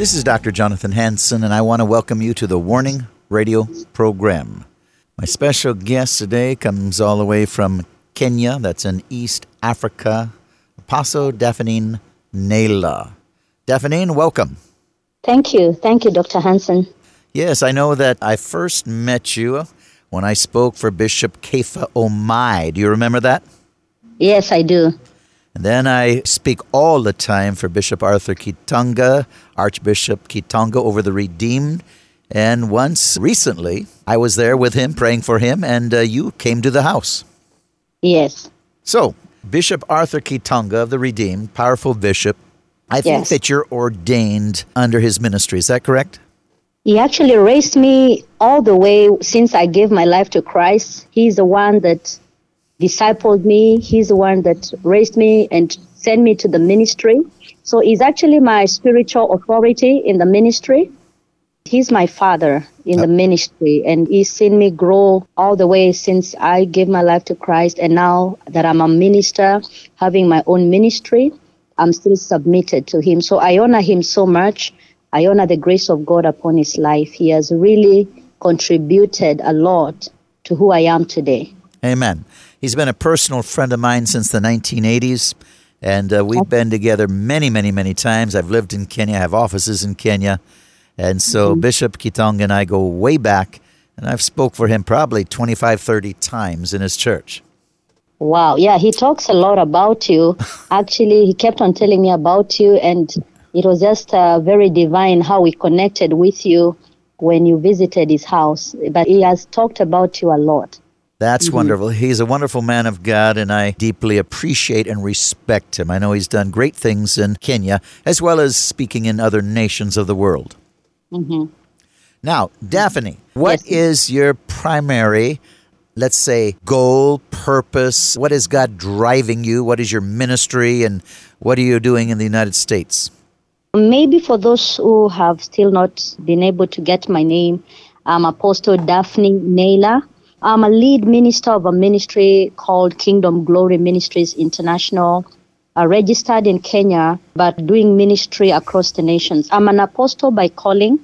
This is Dr. Jonathan Hansen, and I want to welcome you to the Warning Radio program. My special guest today comes all the way from Kenya, that's in East Africa, Apostle Daphne Naylor. Daphne, welcome. Thank you. Thank you, Dr. Hansen. Yes, I know that I first met you when I spoke for Bishop Kepha Omai. Do you remember that? Yes, I do. And then I speak all the time for Bishop Arthur Kitonga, Archbishop Kitonga over the Redeemed. And once recently, I was there with him, praying for him, and uh, you came to the house. Yes. So, Bishop Arthur Kitonga of the Redeemed, powerful bishop. I yes. think that you're ordained under his ministry. Is that correct? He actually raised me all the way since I gave my life to Christ. He's the one that discipled me. He's the one that raised me and sent me to the ministry. So he's actually my spiritual authority in the ministry. He's my father in the ministry, and he's seen me grow all the way since I gave my life to Christ. And now that I'm a minister, having my own ministry, I'm still submitted to him. So I honor him so much. I honor the grace of God upon his life. He has really contributed a lot to who I am today. Amen. He's been a personal friend of mine since the 1980s, and uh, we've been together many, many, many times. I've lived in Kenya, I have offices in Kenya. And so mm-hmm. Bishop Kitong and I go way back, and I've spoke for him probably 25, 30 times in his church. Wow. Yeah, he talks a lot about you. Actually, he kept on telling me about you, and it was just uh, very divine how we connected with you when you visited his house. But he has talked about you a lot. That's mm-hmm. wonderful. He's a wonderful man of God, and I deeply appreciate and respect him. I know he's done great things in Kenya, as well as speaking in other nations of the world. Mm-hmm. Now, Daphne, what yes. is your primary, let's say, goal, purpose? What is God driving you? What is your ministry, and what are you doing in the United States? Maybe for those who have still not been able to get my name, I'm Apostle Daphne Naylor. I'm a lead minister of a ministry called Kingdom Glory Ministries International registered in Kenya, but doing ministry across the nations. I'm an apostle by calling.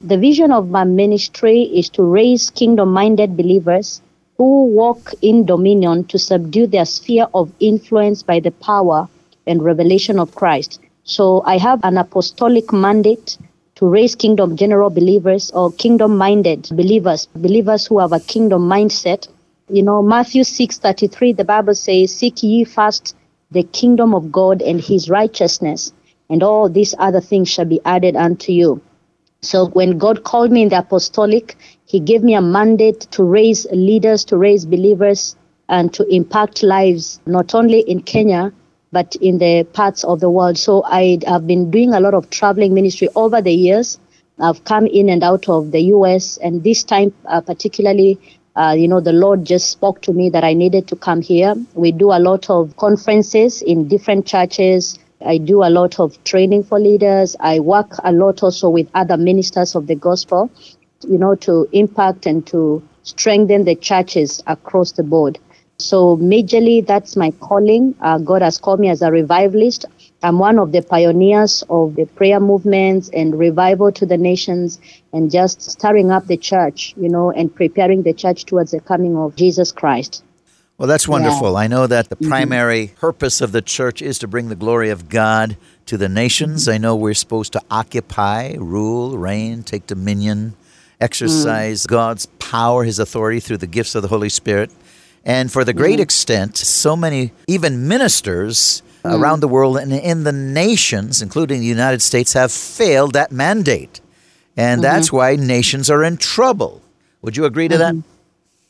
The vision of my ministry is to raise kingdom minded believers who walk in dominion to subdue their sphere of influence by the power and revelation of Christ. So I have an apostolic mandate to raise kingdom general believers or kingdom minded believers, believers who have a kingdom mindset. You know, Matthew 6:33 the Bible says, "Seek ye first the kingdom of God and his righteousness, and all these other things shall be added unto you. So when God called me in the apostolic, he gave me a mandate to raise leaders, to raise believers, and to impact lives, not only in Kenya, but in the parts of the world. So I have been doing a lot of traveling ministry over the years. I've come in and out of the US, and this time, uh, particularly, uh, you know, the Lord just spoke to me that I needed to come here. We do a lot of conferences in different churches. I do a lot of training for leaders. I work a lot also with other ministers of the gospel, you know, to impact and to strengthen the churches across the board. So, majorly, that's my calling. Uh, God has called me as a revivalist. I'm one of the pioneers of the prayer movements and revival to the nations and just stirring up the church, you know, and preparing the church towards the coming of Jesus Christ. Well, that's wonderful. Yeah. I know that the mm-hmm. primary mm-hmm. purpose of the church is to bring the glory of God to the nations. Mm-hmm. I know we're supposed to occupy, rule, reign, take dominion, exercise mm. God's power, His authority through the gifts of the Holy Spirit. And for the great mm. extent, so many, even ministers mm. around the world and in the nations, including the United States, have failed that mandate. And mm-hmm. that's why nations are in trouble. Would you agree to mm-hmm. that?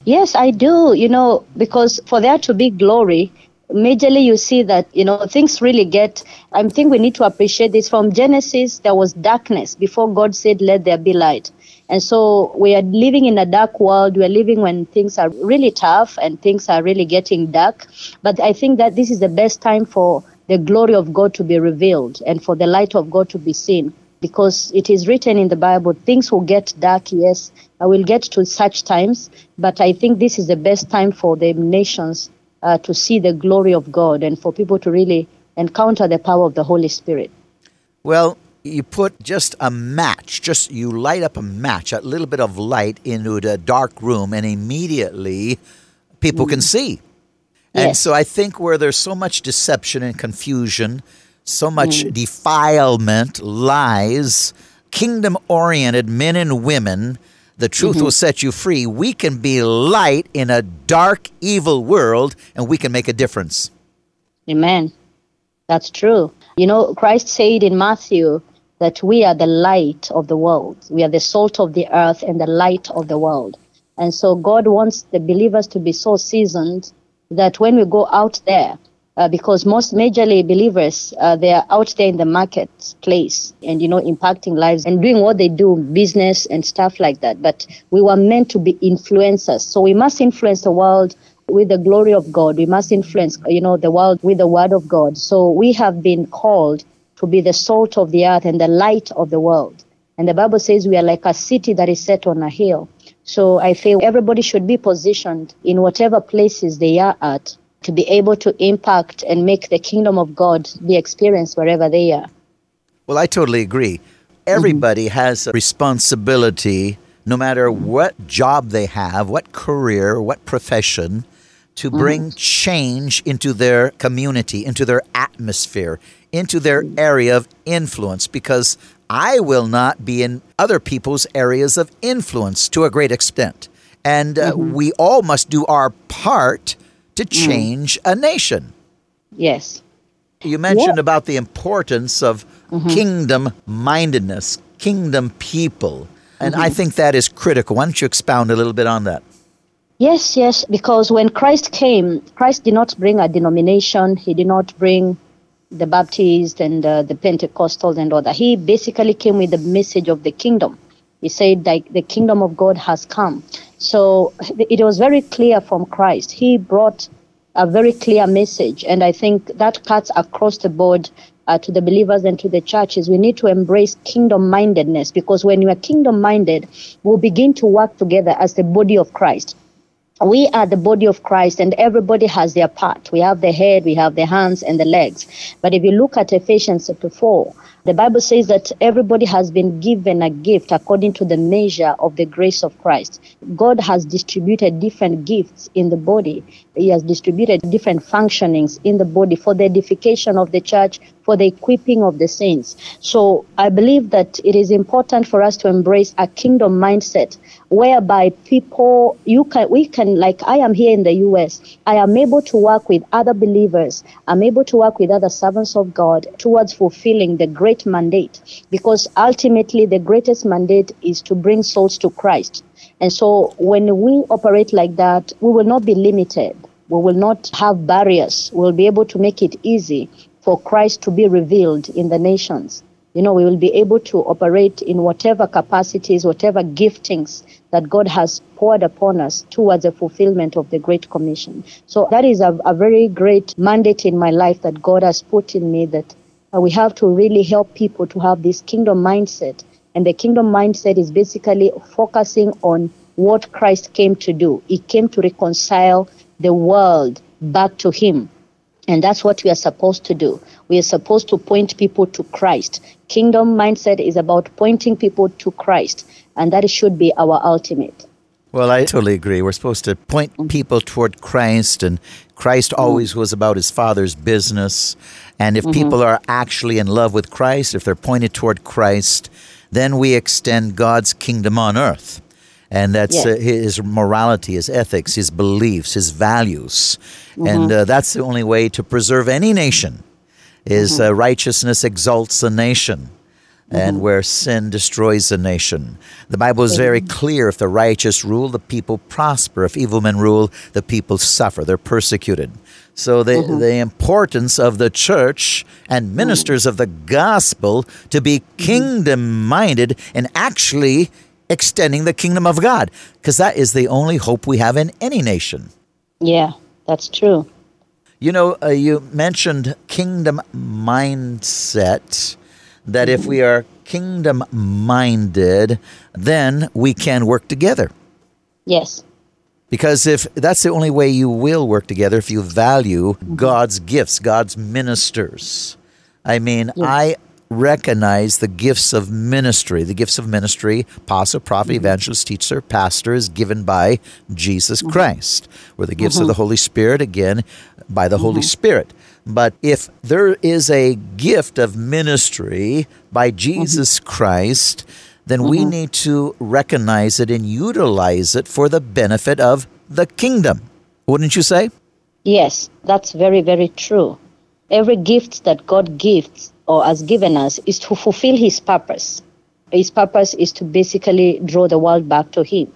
Yes, I do. You know, because for there to be glory, majorly you see that you know things really get i think we need to appreciate this from genesis there was darkness before god said let there be light and so we are living in a dark world. We are living when things are really tough and things are really getting dark. But i think that this is the best time for the glory of god to be revealed and for the light of god to be seen. Because it is written in the Bible, things will get dark, yes, I will get to such times, but I think this is the best time for the nations uh, to see the glory of God and for people to really encounter the power of the Holy Spirit. Well, you put just a match, just you light up a match, a little bit of light into a dark room, and immediately people mm. can see. And yes. so I think where there's so much deception and confusion, so much mm. defilement, lies, kingdom oriented men and women. The truth mm-hmm. will set you free. We can be light in a dark, evil world, and we can make a difference. Amen. That's true. You know, Christ said in Matthew that we are the light of the world. We are the salt of the earth and the light of the world. And so God wants the believers to be so seasoned that when we go out there, uh, because most majorly believers uh, they are out there in the marketplace and you know impacting lives and doing what they do business and stuff like that but we were meant to be influencers so we must influence the world with the glory of god we must influence you know the world with the word of god so we have been called to be the salt of the earth and the light of the world and the bible says we are like a city that is set on a hill so i feel everybody should be positioned in whatever places they are at to be able to impact and make the kingdom of God be experienced wherever they are. Well, I totally agree. Everybody mm-hmm. has a responsibility, no matter what job they have, what career, what profession, to mm-hmm. bring mm-hmm. change into their community, into their atmosphere, into their area of influence, because I will not be in other people's areas of influence to a great extent. And uh, mm-hmm. we all must do our part to mm. change mm. a nation. Yes. You mentioned yeah. about the importance of mm-hmm. kingdom mindedness, kingdom people. And mm-hmm. I think that is critical. Why don't you expound a little bit on that? Yes, yes, because when Christ came, Christ did not bring a denomination, he did not bring the Baptist and uh, the Pentecostals and all that. He basically came with the message of the kingdom. He said, like, the kingdom of God has come. So it was very clear from Christ. He brought a very clear message, and I think that cuts across the board uh, to the believers and to the churches. We need to embrace kingdom mindedness because when you are kingdom minded, we'll begin to work together as the body of Christ we are the body of Christ and everybody has their part. We have the head, we have the hands and the legs. But if you look at Ephesians chapter 4, the Bible says that everybody has been given a gift according to the measure of the grace of Christ. God has distributed different gifts in the body. He has distributed different functionings in the body for the edification of the church, for the equipping of the saints. So I believe that it is important for us to embrace a kingdom mindset whereby people you can we can like I am here in the US I am able to work with other believers. I'm able to work with other servants of God towards fulfilling the great mandate because ultimately the greatest mandate is to bring souls to Christ. And so when we operate like that we will not be limited. We will not have barriers. We'll be able to make it easy for Christ to be revealed in the nations you know, we will be able to operate in whatever capacities, whatever giftings that God has poured upon us towards the fulfillment of the Great Commission. So that is a, a very great mandate in my life that God has put in me that uh, we have to really help people to have this kingdom mindset. And the kingdom mindset is basically focusing on what Christ came to do. He came to reconcile the world back to Him. And that's what we are supposed to do. We are supposed to point people to Christ. Kingdom mindset is about pointing people to Christ, and that should be our ultimate. Well, I totally agree. We're supposed to point Mm-hmm. people toward Christ, and Christ always was about his Father's business. And if people are actually in love with Christ, if they're pointed toward Christ, then we extend God's kingdom on earth. And that's Yes. uh, his morality, his ethics, his beliefs, his values. And uh, that's the only way to preserve any nation is uh, righteousness exalts a nation and where sin destroys a nation. The Bible is very clear if the righteous rule, the people prosper. If evil men rule, the people suffer. They're persecuted. So the, the importance of the church and ministers of the gospel to be kingdom minded and actually extending the kingdom of God, because that is the only hope we have in any nation. Yeah, that's true. You know, uh, you mentioned kingdom mindset, that if we are kingdom minded, then we can work together. Yes. Because if that's the only way you will work together, if you value God's gifts, God's ministers. I mean, I recognize the gifts of ministry. The gifts of ministry, apostle, prophet, mm-hmm. evangelist, teacher, pastor, is given by Jesus mm-hmm. Christ. Or the gifts of the mm-hmm. Holy Spirit, again, by the Holy Spirit. But if there is a gift of ministry by Jesus Christ, then we need to recognize it and utilize it for the benefit of the kingdom. Wouldn't you say? Yes, that's very, very true. Every gift that God gives or has given us is to fulfill His purpose. His purpose is to basically draw the world back to Him.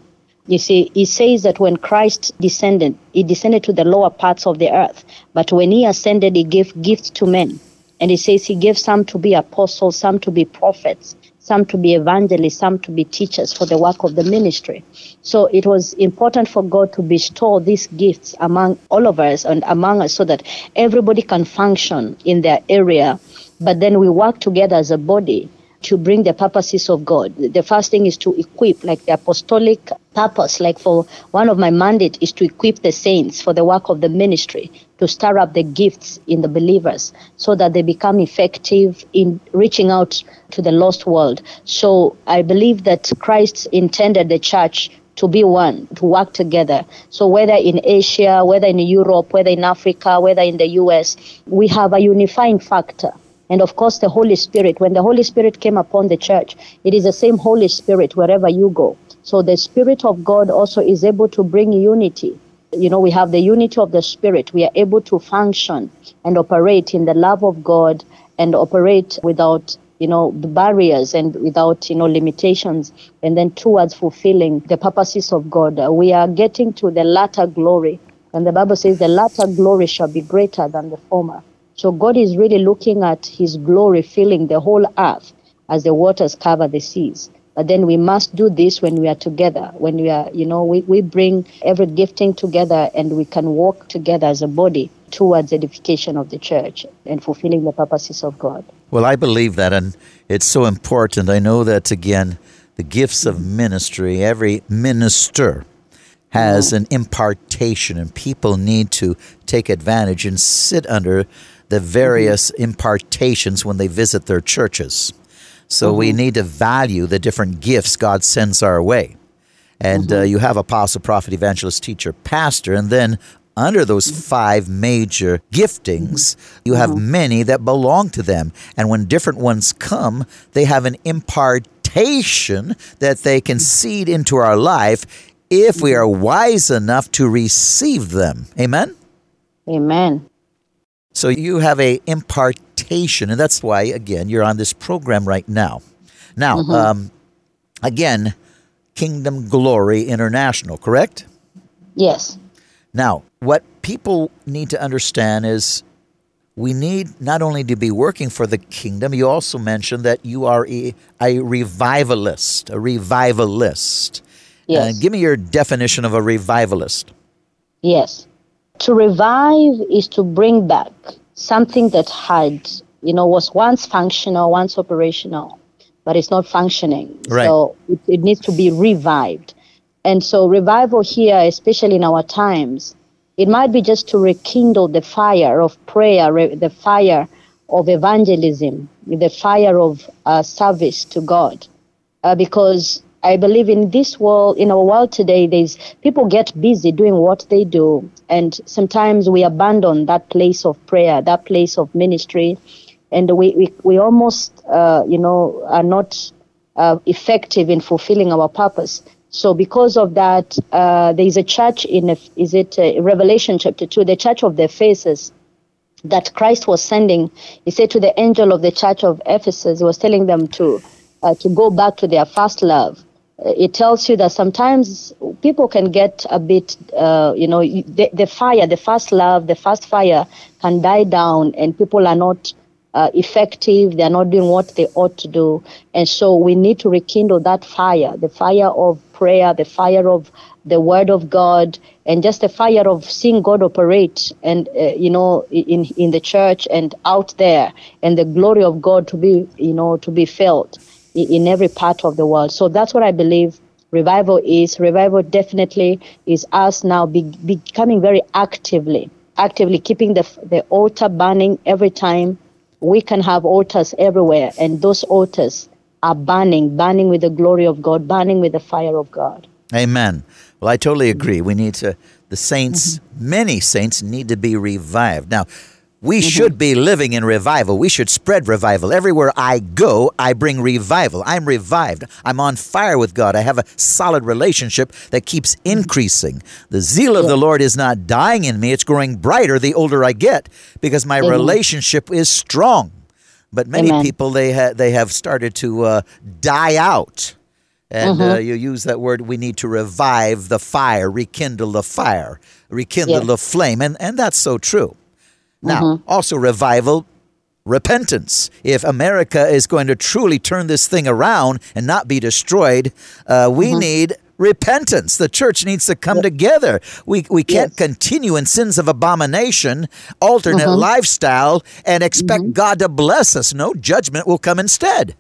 You see, He says that when Christ descended, He descended to the lower parts of the earth, but when He ascended, He gave gifts to men. And He says He gave some to be apostles, some to be prophets, some to be evangelists, some to be teachers for the work of the ministry. So it was important for God to bestow these gifts among all of us and among us so that everybody can function in their area, but then we work together as a body to bring the purposes of God. The first thing is to equip, like the apostolic purpose, like for one of my mandate is to equip the saints for the work of the ministry, to stir up the gifts in the believers so that they become effective in reaching out to the lost world. So I believe that Christ intended the church to be one, to work together. So whether in Asia, whether in Europe, whether in Africa, whether in the US, we have a unifying factor. And of course, the Holy Spirit. When the Holy Spirit came upon the church, it is the same Holy Spirit wherever you go. So the Spirit of God also is able to bring unity. You know, we have the unity of the Spirit. We are able to function and operate in the love of God and operate without, you know, the barriers and without, you know, limitations. And then towards fulfilling the purposes of God. Uh, We are getting to the latter glory. And the Bible says the latter glory shall be greater than the former. So God is really looking at his glory filling the whole earth as the waters cover the seas. But then we must do this when we are together, when we are, you know, we, we bring every gifting together and we can walk together as a body towards edification of the church and fulfilling the purposes of God. Well, I believe that, and it's so important. I know that, again, the gifts of ministry, every minister has an impartation, and people need to take advantage and sit under the various impartations when they visit their churches. So we mm-hmm. need to value the different gifts God sends our way. And uh, mm-hmm. you have apostle, prophet, evangelist, teacher, pastor, and then under those five major giftings, you have mm-hmm. many that belong to them. And when different ones come, they have an impartation that they can seed into our life if we are wise enough to receive them. Amen? Amen. So you have a impartation, and that's why, again, you're on this program right now. Now, um, again, Kingdom Glory International, correct? Yes. Now, what people need to understand is we need not only to be working for the kingdom, you also mentioned that you are a, a revivalist, a revivalist. Yes. Uh, give me your definition of a revivalist. Yes. To revive is to bring back something that had, you know, was once functional, once operational, but it's not functioning. Right. So it, it needs to be revived. And so revival here, especially in our times, it might be just to rekindle the fire of prayer, re- the fire of evangelism, the fire of uh, service to God. Uh, because I believe in this world, in our world today, there's people get busy doing what they do, and sometimes we abandon that place of prayer, that place of ministry, and we we, we almost, uh, you know, are not uh, effective in fulfilling our purpose. So because of that, uh, there is a church in, a, is it uh, Revelation chapter 2, the church of the Ephesus that Christ was sending. He said to the angel of the church of Ephesus, he was telling them to, uh, to go back to their first love it tells you that sometimes people can get a bit, uh, you know, the, the, fire, the first love, the first fire can die down, and people are not uh, effective. They are not doing what they ought to do, and so we need to rekindle that fire, the fire of prayer, the fire of the Word of God, and just the fire of seeing God operate, and uh, you know, in in the church and out there, and the glory of God to be, you know, to be felt in every part of the world. So that's what I believe revival is. Revival definitely is us now be, becoming very actively, actively keeping the, the altar burning every time. We can have altars everywhere, and those altars are burning, burning with the glory of God, burning with the fire of God. Amen. Well, I totally agree. We need to, the saints, mm-hmm. many saints need to be revived. Now, we mm-hmm. should be living in revival. We should spread revival. Everywhere I go, I bring revival. I'm revived. I'm on fire with God. I have a solid relationship that keeps increasing. The zeal of yeah. the Lord is not dying in me, it's growing brighter the older I get because my Amen. relationship is strong. But many Amen. people they ha- they have started to uh, die out. And uh, mm-hmm. uh, you use that word, we need to revive the fire, rekindle the fire, rekindle yes. the flame. And, and that's so true. Now, mm-hmm. also revival, repentance. If America is going to truly turn this thing around and not be destroyed, uh, we mm-hmm. need repentance. The church needs to come together. We, we can't yes. continue in sins of abomination, alternate mm-hmm. lifestyle, and expect mm-hmm. God to bless us. No judgment will come instead.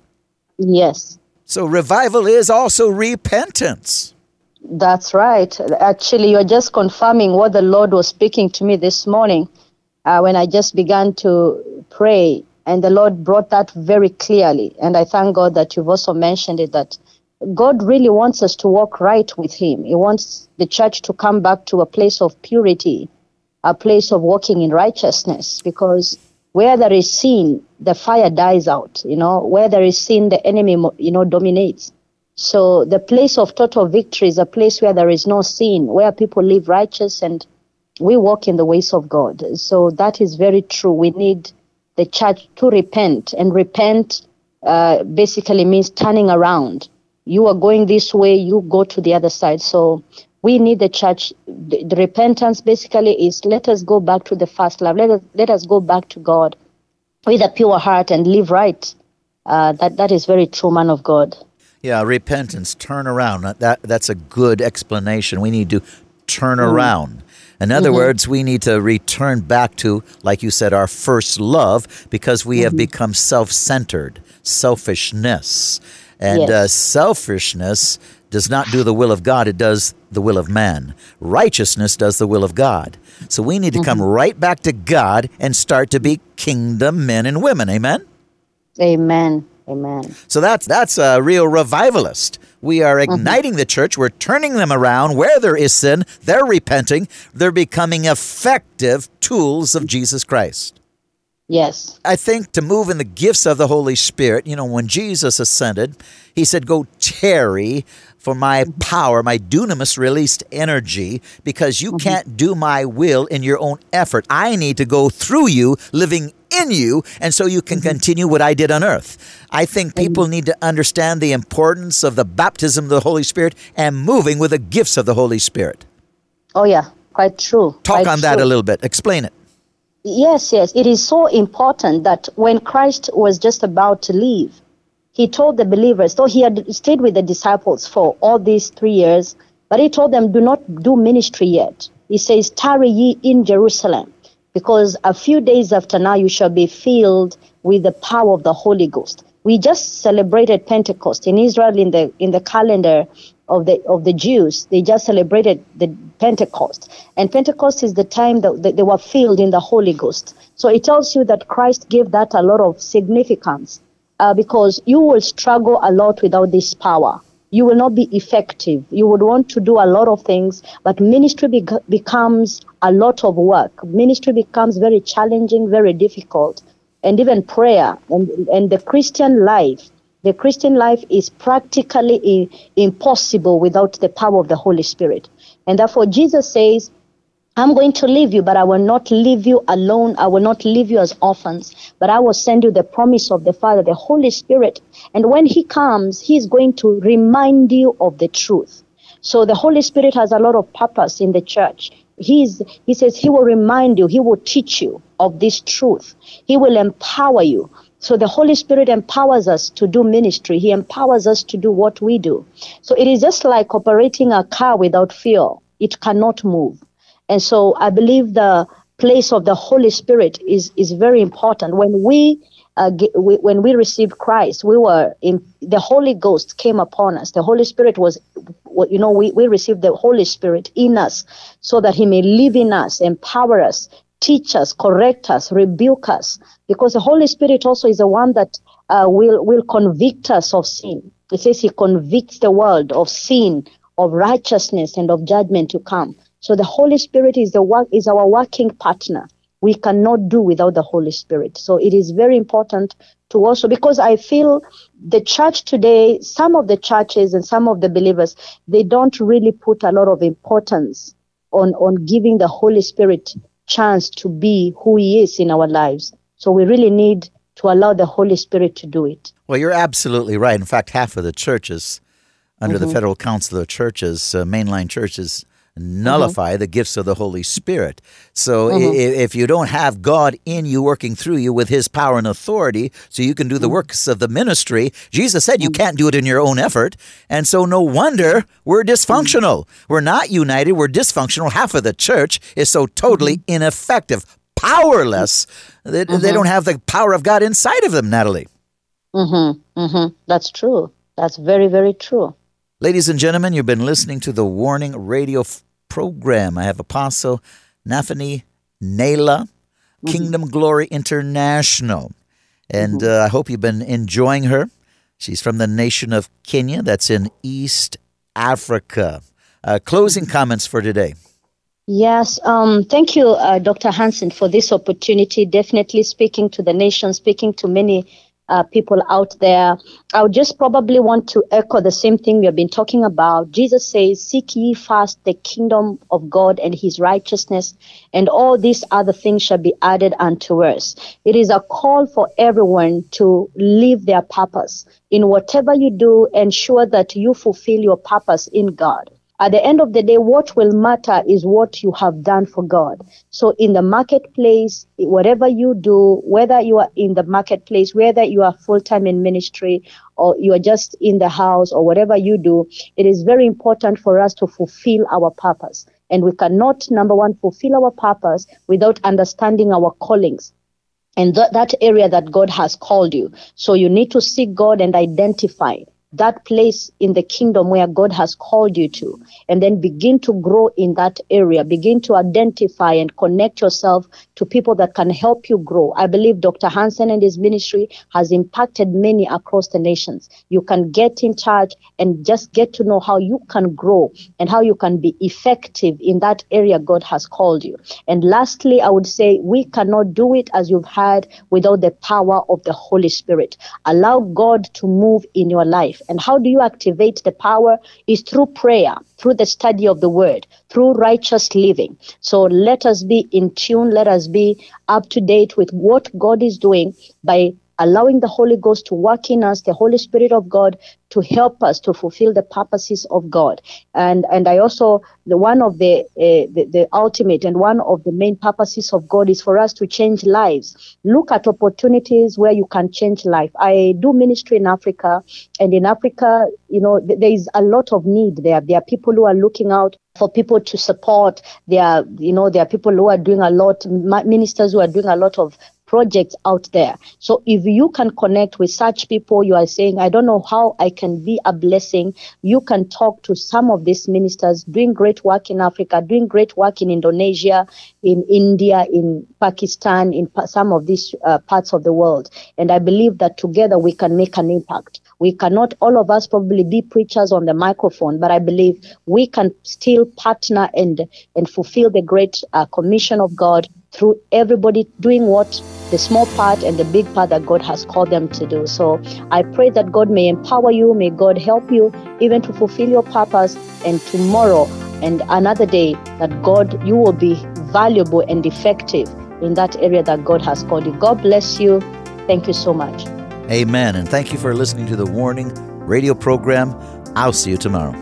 Yes. So revival is also repentance. That's right. Actually, you're just confirming what the Lord was speaking to me this morning uh, when I just began to pray, and the Lord brought that very clearly. And I thank God that you've also mentioned it that God really wants us to walk right with Him. He wants the church to come back to a place of purity, a place of walking in righteousness, because where there is sin, the fire dies out. You know, where there is sin, the enemy, you know, dominates. So the place of total victory is a place where there is no sin, where people live righteous and we walk in the ways of God. So that is very true. We need the church to repent, and repent uh, basically means turning around. You are going this way, you go to the other side. So we need the church. The, the repentance basically is let us go back to the first love. Let us let us go back to God with a pure heart and live right. Uh, that that is very true, man of God. Yeah, repentance, turn around. That that's a good explanation. We need to turn mm. around. In other mm-hmm. words, we need to return back to, like you said, our first love because we mm-hmm. have become self centered, selfishness. And yes. uh, selfishness does not do the will of God, it does the will of man. Righteousness does the will of God. So we need to mm-hmm. come right back to God and start to be kingdom men and women. Amen? Amen. Amen. So that's that's a real revivalist. We are mm-hmm. igniting mm-hmm. the church. We're turning them around where there is sin. They're repenting. They're becoming effective tools of Jesus Christ. Yes. I think to move in the gifts of the Holy Spirit, you know, when Jesus ascended, he said, Go tarry for my mm-hmm. power, my dunamis released energy, because you mm-hmm. can't do my will in your own effort. I need to go through you, living you, and so you can mm-hmm. continue what I did on earth. I think people need to understand the importance of the baptism of the Holy Spirit and moving with the gifts of the Holy Spirit. Oh, yeah, quite true. Talk quite on true. that a little bit. Explain it. Yes, yes. It is so important that when Christ was just about to leave, he told the believers, though he had stayed with the disciples for all these three years, but he told them, do not do ministry yet. He says, tarry ye in Jerusalem because a few days after now you shall be filled with the power of the Holy Ghost. We just celebrated Pentecost in Israel in the in the calendar of the of the Jews. They just celebrated the Pentecost, and Pentecost is the time that, that they were filled in the Holy Ghost. So it tells you that Christ gave that a lot of significance, uh, because you will struggle a lot without this power you will not be effective. You would want to do a lot of things, but ministry be- becomes a lot of work. Ministry becomes very challenging, very difficult, and even prayer and, and the Christian life. The Christian life is practically impossible without the power of the Holy Spirit. And therefore, Jesus says, I'm going to leave you, but I will not leave you alone. I will not leave you as orphans, but I will send you the promise of the Father, the Holy Spirit. And when He comes, He's going to remind you of the truth. So the Holy Spirit has a lot of purpose in the church. He's, he says He will remind you, He will teach you of this truth. He will empower you. So the Holy Spirit empowers us to do ministry. He empowers us to do what we do. So it is just like operating a car without fuel. It cannot move. And so I believe the place of the Holy Spirit is, is very important. When we, uh, we, when we received Christ, we were in the Holy Ghost came upon us. The Holy Spirit was, you know, we, we received the Holy Spirit in us so that He may live in us, empower us, teach us, correct us, rebuke us, because the Holy Spirit also is the one that uh, will will convict us of sin. It says He convicts the world of sin, of righteousness, and of judgment to come. So the Holy Spirit is the work is our working partner. We cannot do without the Holy Spirit. So it is very important to also because I feel the church today, some of the churches and some of the believers, they don't really put a lot of importance on, on giving the Holy Spirit chance to be who he is in our lives. So we really need to allow the Holy Spirit to do it. Well, you're absolutely right. In fact, half of the churches under mm-hmm. the Federal Council of Churches, uh, mainline churches, nullify mm-hmm. the gifts of the Holy Spirit. So mm-hmm. if, if you don't have God in you working through you with his power and authority so you can do the mm-hmm. works of the ministry, Jesus said you mm-hmm. can't do it in your own effort. And so no wonder we're dysfunctional. We're not united, we're dysfunctional. Half of the church is so totally mm-hmm. ineffective, powerless. They, they don't have the power of God inside of them, Natalie. Mm-hmm. Mm-hmm. That's true. That's very very true. Ladies and gentlemen, you've been listening to the Warning Radio program. I have Apostle Naphany Naila, mm-hmm. Kingdom Glory International. And mm-hmm. uh, I hope you've been enjoying her. She's from the nation of Kenya, that's in East Africa. Uh, closing comments for today. Yes, um, thank you, uh, Dr. Hansen, for this opportunity. Definitely speaking to the nation, speaking to many uh, people out there. I would just probably want to echo the same thing we have been talking about. Jesus says, Seek ye first the kingdom of God and his righteousness, and all these other things shall be added unto us. It is a call for everyone to live their purpose. In whatever you do, ensure that you fulfill your purpose in God at the end of the day, what will matter is what you have done for God. So in the marketplace, whatever you do, whether you are in the marketplace, whether you are full time in ministry or you are just in the house or whatever you do, it is very important for us to fulfill our purpose. And we cannot, number one, fulfill our purpose without understanding our callings and th- that area that God has called you. So you need to seek God and identify that place in the kingdom where God has called you to, and then begin to grow in that area. Begin to identify and connect yourself to people that can help you grow. I believe Dr. Hansen and his ministry has impacted many across the nations. You can get in touch and just get to know how you can grow and how you can be effective in that area God has called you. And lastly, I would say we cannot do it as you've heard without the power of the Holy Spirit. Allow God to move in your life and how do you activate the power? Is through prayer, through the study of the word, through righteous living. So let us be in tune, let us be up to date with what God is doing by allowing the Holy Ghost to work in us, the Holy Spirit of God to help us to fulfill the purposes of God. And and I also the one of the, uh, the the ultimate and one of the main purposes of God is for us to change lives. Look at opportunities where you can change life. I do ministry in Africa, and in Africa, you know, th- there is a lot of need there. There are people who are looking out for people to support. There are, you know, there are people who are doing a lot, ministers who are doing a lot of projects out there. So if you can connect with such people, you are saying, I don't know how I can be a blessing. You can talk to some of these ministers doing great work in Africa, doing great work in Indonesia, in India, in Pakistan, in some of these uh, parts of the world. And I believe that together we can make an impact We cannot, all of us, probably be preachers on the microphone, but I believe we can still partner and, and fulfill the great uh, commission of God through everybody doing what the small part and the big part that God has called them to do. So I pray that God may empower you, may God help you even to fulfill your purpose, and tomorrow and another day that God, you will be valuable and effective in that area that God has called you. God bless you. Thank you so much. Amen. And thank you for listening to the Warning radio program. I'll see you tomorrow.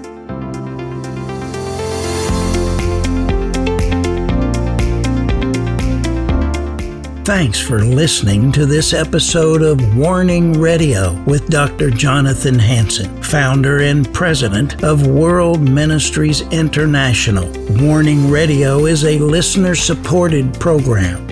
Thanks for listening to this episode of Warning Radio with Dr. Jonathan Hansen, founder and president of World Ministries International. Warning Radio is a listener supported program.